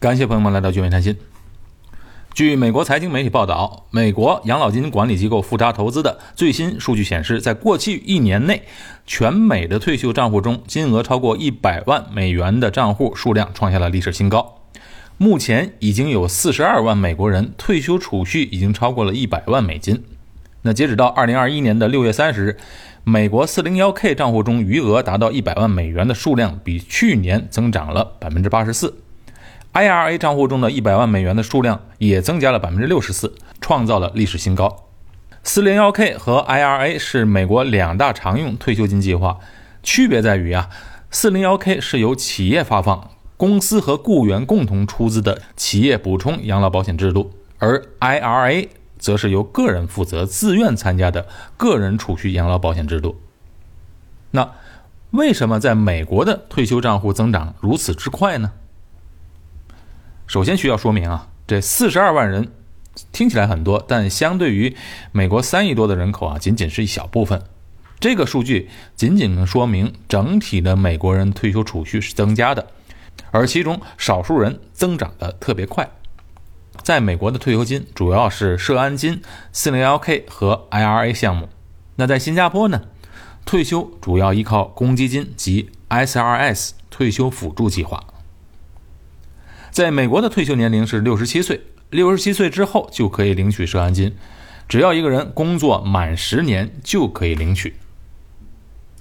感谢朋友们来到聚美谈心。据美国财经媒体报道，美国养老金管理机构富达投资的最新数据显示，在过去一年内，全美的退休账户中金额超过一百万美元的账户数量创下了历史新高。目前已经有四十二万美国人退休储蓄已经超过了一百万美金。那截止到二零二一年的六月三十日，美国四零幺 K 账户中余额达到一百万美元的数量比去年增长了百分之八十四。IRA 账户中的一百万美元的数量也增加了百分之六十四，创造了历史新高。401k 和 IRA 是美国两大常用退休金计划，区别在于啊，401k 是由企业发放，公司和雇员共同出资的企业补充养老保险制度，而 IRA 则是由个人负责、自愿参加的个人储蓄养老保险制度。那为什么在美国的退休账户增长如此之快呢？首先需要说明啊，这四十二万人听起来很多，但相对于美国三亿多的人口啊，仅仅是一小部分。这个数据仅仅能说明整体的美国人退休储蓄是增加的，而其中少数人增长的特别快。在美国的退休金主要是社安金、401k 和 IRA 项目。那在新加坡呢，退休主要依靠公积金及 SRS 退休辅助计划。在美国的退休年龄是六十七岁，六十七岁之后就可以领取社安金，只要一个人工作满十年就可以领取。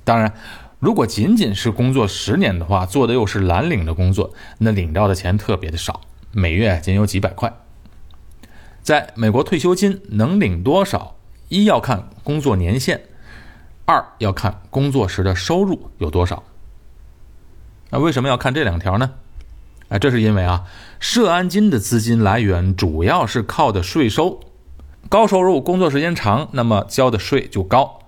当然，如果仅仅是工作十年的话，做的又是蓝领的工作，那领到的钱特别的少，每月仅有几百块。在美国退休金能领多少，一要看工作年限，二要看工作时的收入有多少。那为什么要看这两条呢？啊，这是因为啊，社安金的资金来源主要是靠的税收，高收入工作时间长，那么交的税就高，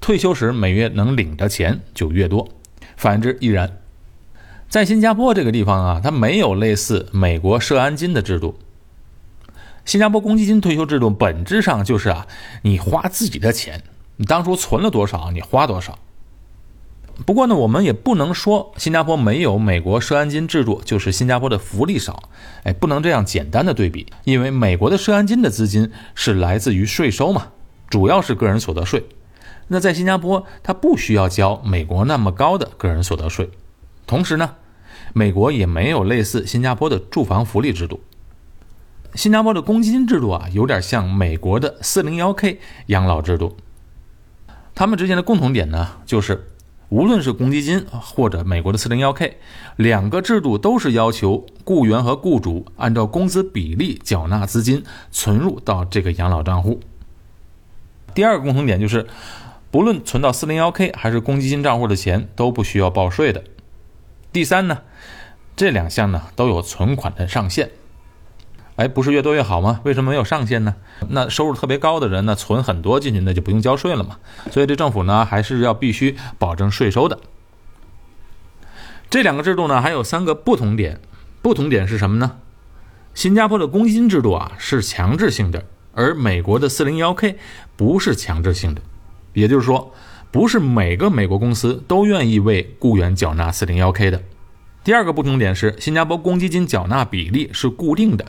退休时每月能领的钱就越多。反之亦然。在新加坡这个地方啊，它没有类似美国社安金的制度。新加坡公积金退休制度本质上就是啊，你花自己的钱，你当初存了多少，你花多少。不过呢，我们也不能说新加坡没有美国社安金制度，就是新加坡的福利少。哎，不能这样简单的对比，因为美国的社安金的资金是来自于税收嘛，主要是个人所得税。那在新加坡，它不需要交美国那么高的个人所得税。同时呢，美国也没有类似新加坡的住房福利制度。新加坡的公积金制度啊，有点像美国的 401k 养老制度。他们之间的共同点呢，就是。无论是公积金或者美国的 401k，两个制度都是要求雇员和雇主按照工资比例缴纳资金，存入到这个养老账户。第二个共同点就是，不论存到 401k 还是公积金账户的钱都不需要报税的。第三呢，这两项呢都有存款的上限。哎，不是越多越好吗？为什么没有上限呢？那收入特别高的人呢，存很多进去，那就不用交税了嘛。所以这政府呢，还是要必须保证税收的。这两个制度呢，还有三个不同点。不同点是什么呢？新加坡的公积金制度啊是强制性的，而美国的 401k 不是强制性的。也就是说，不是每个美国公司都愿意为雇员缴纳 401k 的。第二个不同点是，新加坡公积金缴纳比例是固定的。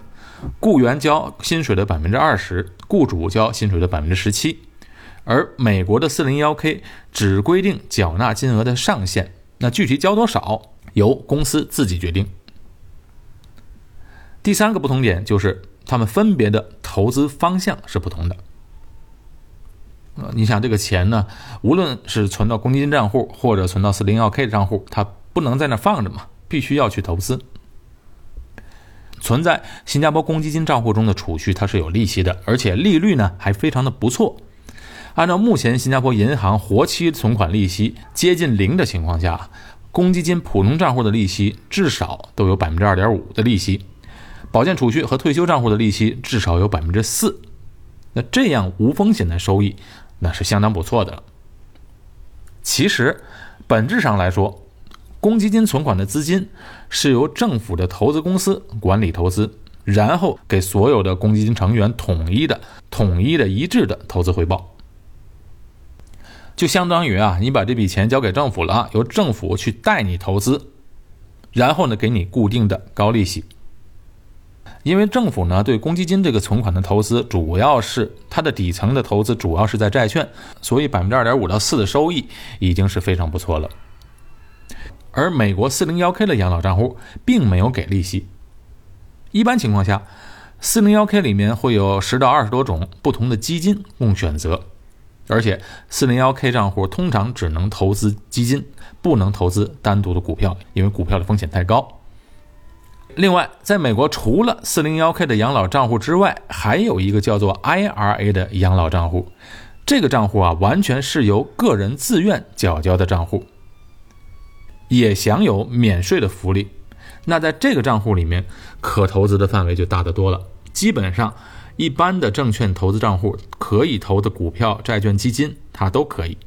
雇员交薪水的百分之二十，雇主交薪水的百分之十七，而美国的四零幺 K 只规定缴纳金额的上限，那具体交多少由公司自己决定。第三个不同点就是他们分别的投资方向是不同的。呃，你想这个钱呢，无论是存到公积金账户或者存到四零幺 K 的账户，它不能在那放着嘛，必须要去投资。存在新加坡公积金账户中的储蓄，它是有利息的，而且利率呢还非常的不错。按照目前新加坡银行活期存款利息接近零的情况下，公积金普通账户的利息至少都有百分之二点五的利息，保健储蓄和退休账户的利息至少有百分之四。那这样无风险的收益，那是相当不错的。其实，本质上来说。公积金存款的资金是由政府的投资公司管理投资，然后给所有的公积金成员统一的、统一的一致的投资回报，就相当于啊，你把这笔钱交给政府了啊，由政府去代你投资，然后呢给你固定的高利息。因为政府呢对公积金这个存款的投资，主要是它的底层的投资主要是在债券，所以百分之二点五到四的收益已经是非常不错了。而美国四零幺 K 的养老账户并没有给利息。一般情况下，四零幺 K 里面会有十到二十多种不同的基金供选择，而且四零幺 K 账户通常只能投资基金，不能投资单独的股票，因为股票的风险太高。另外，在美国，除了 401k 的养老账户之外，还有一个叫做 IRA 的养老账户。这个账户啊，完全是由个人自愿缴交的账户，也享有免税的福利。那在这个账户里面，可投资的范围就大得多了。基本上，一般的证券投资账户可以投的股票、债券、基金，它都可以。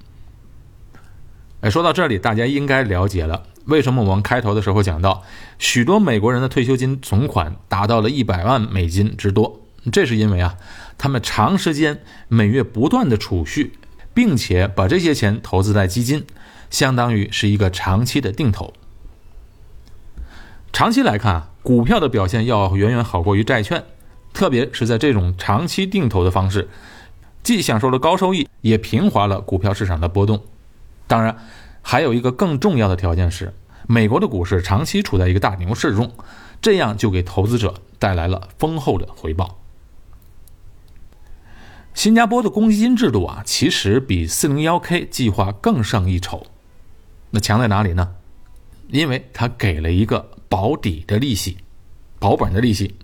哎，说到这里，大家应该了解了。为什么我们开头的时候讲到，许多美国人的退休金存款达到了一百万美金之多？这是因为啊，他们长时间每月不断的储蓄，并且把这些钱投资在基金，相当于是一个长期的定投。长期来看，股票的表现要远远好过于债券，特别是在这种长期定投的方式，既享受了高收益，也平滑了股票市场的波动。当然。还有一个更重要的条件是，美国的股市长期处在一个大牛市中，这样就给投资者带来了丰厚的回报。新加坡的公积金制度啊，其实比 401k 计划更胜一筹。那强在哪里呢？因为它给了一个保底的利息，保本的利息。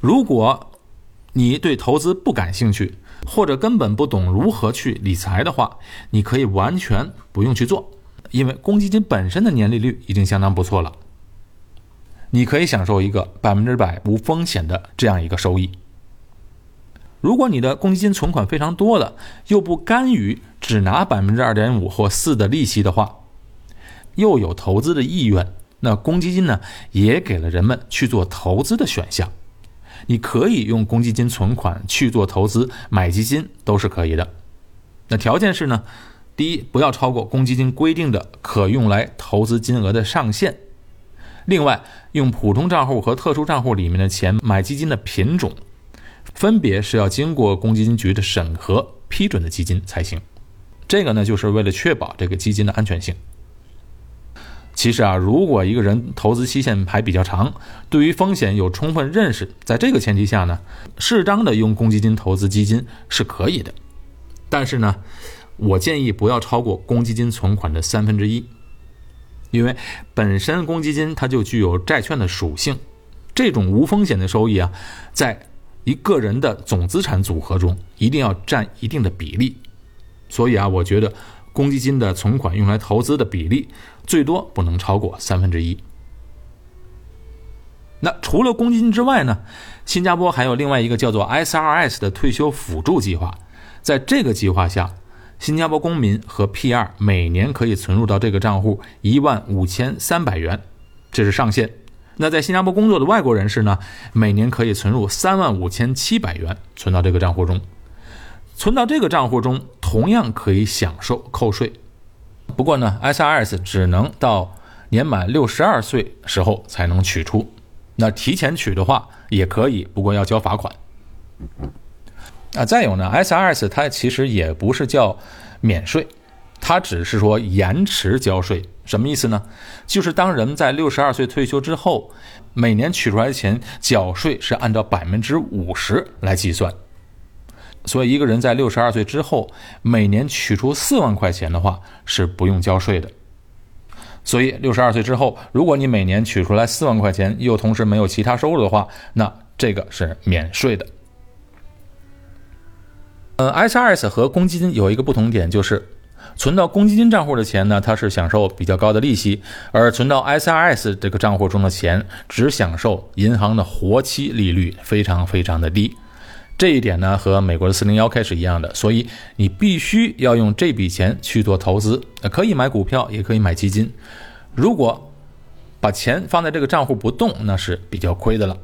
如果你对投资不感兴趣，或者根本不懂如何去理财的话，你可以完全不用去做，因为公积金本身的年利率已经相当不错了。你可以享受一个百分之百无风险的这样一个收益。如果你的公积金存款非常多了，又不甘于只拿百分之二点五或四的利息的话，又有投资的意愿，那公积金呢也给了人们去做投资的选项。你可以用公积金存款去做投资，买基金都是可以的。那条件是呢，第一，不要超过公积金规定的可用来投资金额的上限。另外，用普通账户和特殊账户里面的钱买基金的品种，分别是要经过公积金局的审核批准的基金才行。这个呢，就是为了确保这个基金的安全性。其实啊，如果一个人投资期限还比较长，对于风险有充分认识，在这个前提下呢，适当的用公积金投资基金是可以的。但是呢，我建议不要超过公积金存款的三分之一，因为本身公积金它就具有债券的属性，这种无风险的收益啊，在一个人的总资产组合中一定要占一定的比例。所以啊，我觉得。公积金的存款用来投资的比例最多不能超过三分之一。那除了公积金之外呢？新加坡还有另外一个叫做 SRS 的退休辅助计划。在这个计划下，新加坡公民和 PR 每年可以存入到这个账户一万五千三百元，这是上限。那在新加坡工作的外国人士呢，每年可以存入三万五千七百元，存到这个账户中。存到这个账户中，同样可以享受扣税。不过呢，SRS 只能到年满六十二岁时候才能取出。那提前取的话也可以，不过要交罚款。啊，再有呢，SRS 它其实也不是叫免税，它只是说延迟交税。什么意思呢？就是当人在六十二岁退休之后，每年取出来的钱缴税是按照百分之五十来计算。所以，一个人在六十二岁之后，每年取出四万块钱的话，是不用交税的。所以，六十二岁之后，如果你每年取出来四万块钱，又同时没有其他收入的话，那这个是免税的。呃，SRS 和公积金有一个不同点，就是存到公积金账户的钱呢，它是享受比较高的利息，而存到 SRS 这个账户中的钱，只享受银行的活期利率，非常非常的低。这一点呢，和美国的 401k 是一样的，所以你必须要用这笔钱去做投资，可以买股票，也可以买基金。如果把钱放在这个账户不动，那是比较亏的了。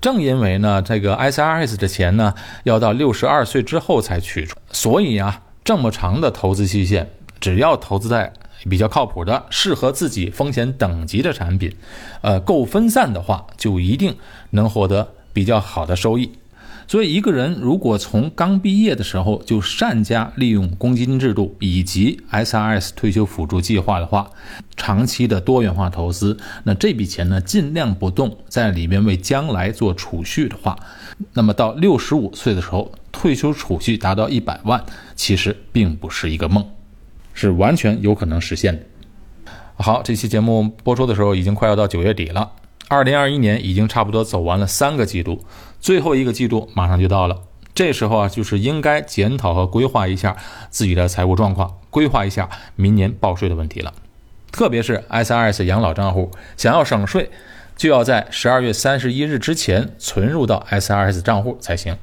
正因为呢，这个 SRS 的钱呢，要到六十二岁之后才取出，所以啊，这么长的投资期限，只要投资在比较靠谱的、适合自己风险等级的产品，呃，够分散的话，就一定能获得比较好的收益。所以，一个人如果从刚毕业的时候就善加利用公积金制度以及 SRS 退休辅助计划的话，长期的多元化投资，那这笔钱呢，尽量不动，在里面为将来做储蓄的话，那么到六十五岁的时候，退休储蓄达到一百万，其实并不是一个梦，是完全有可能实现的。好，这期节目播出的时候已经快要到九月底了。二零二一年已经差不多走完了三个季度，最后一个季度马上就到了。这时候啊，就是应该检讨和规划一下自己的财务状况，规划一下明年报税的问题了。特别是 SRS 养老账户，想要省税，就要在十二月三十一日之前存入到 SRS 账户才行。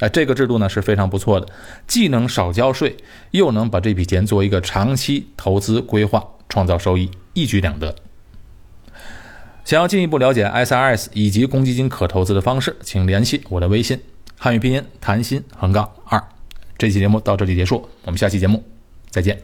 哎，这个制度呢是非常不错的，既能少交税，又能把这笔钱做一个长期投资规划，创造收益，一举两得。想要进一步了解 SRS 以及公积金可投资的方式，请联系我的微信汉语拼音谭鑫横杠二。这期节目到这里结束，我们下期节目再见。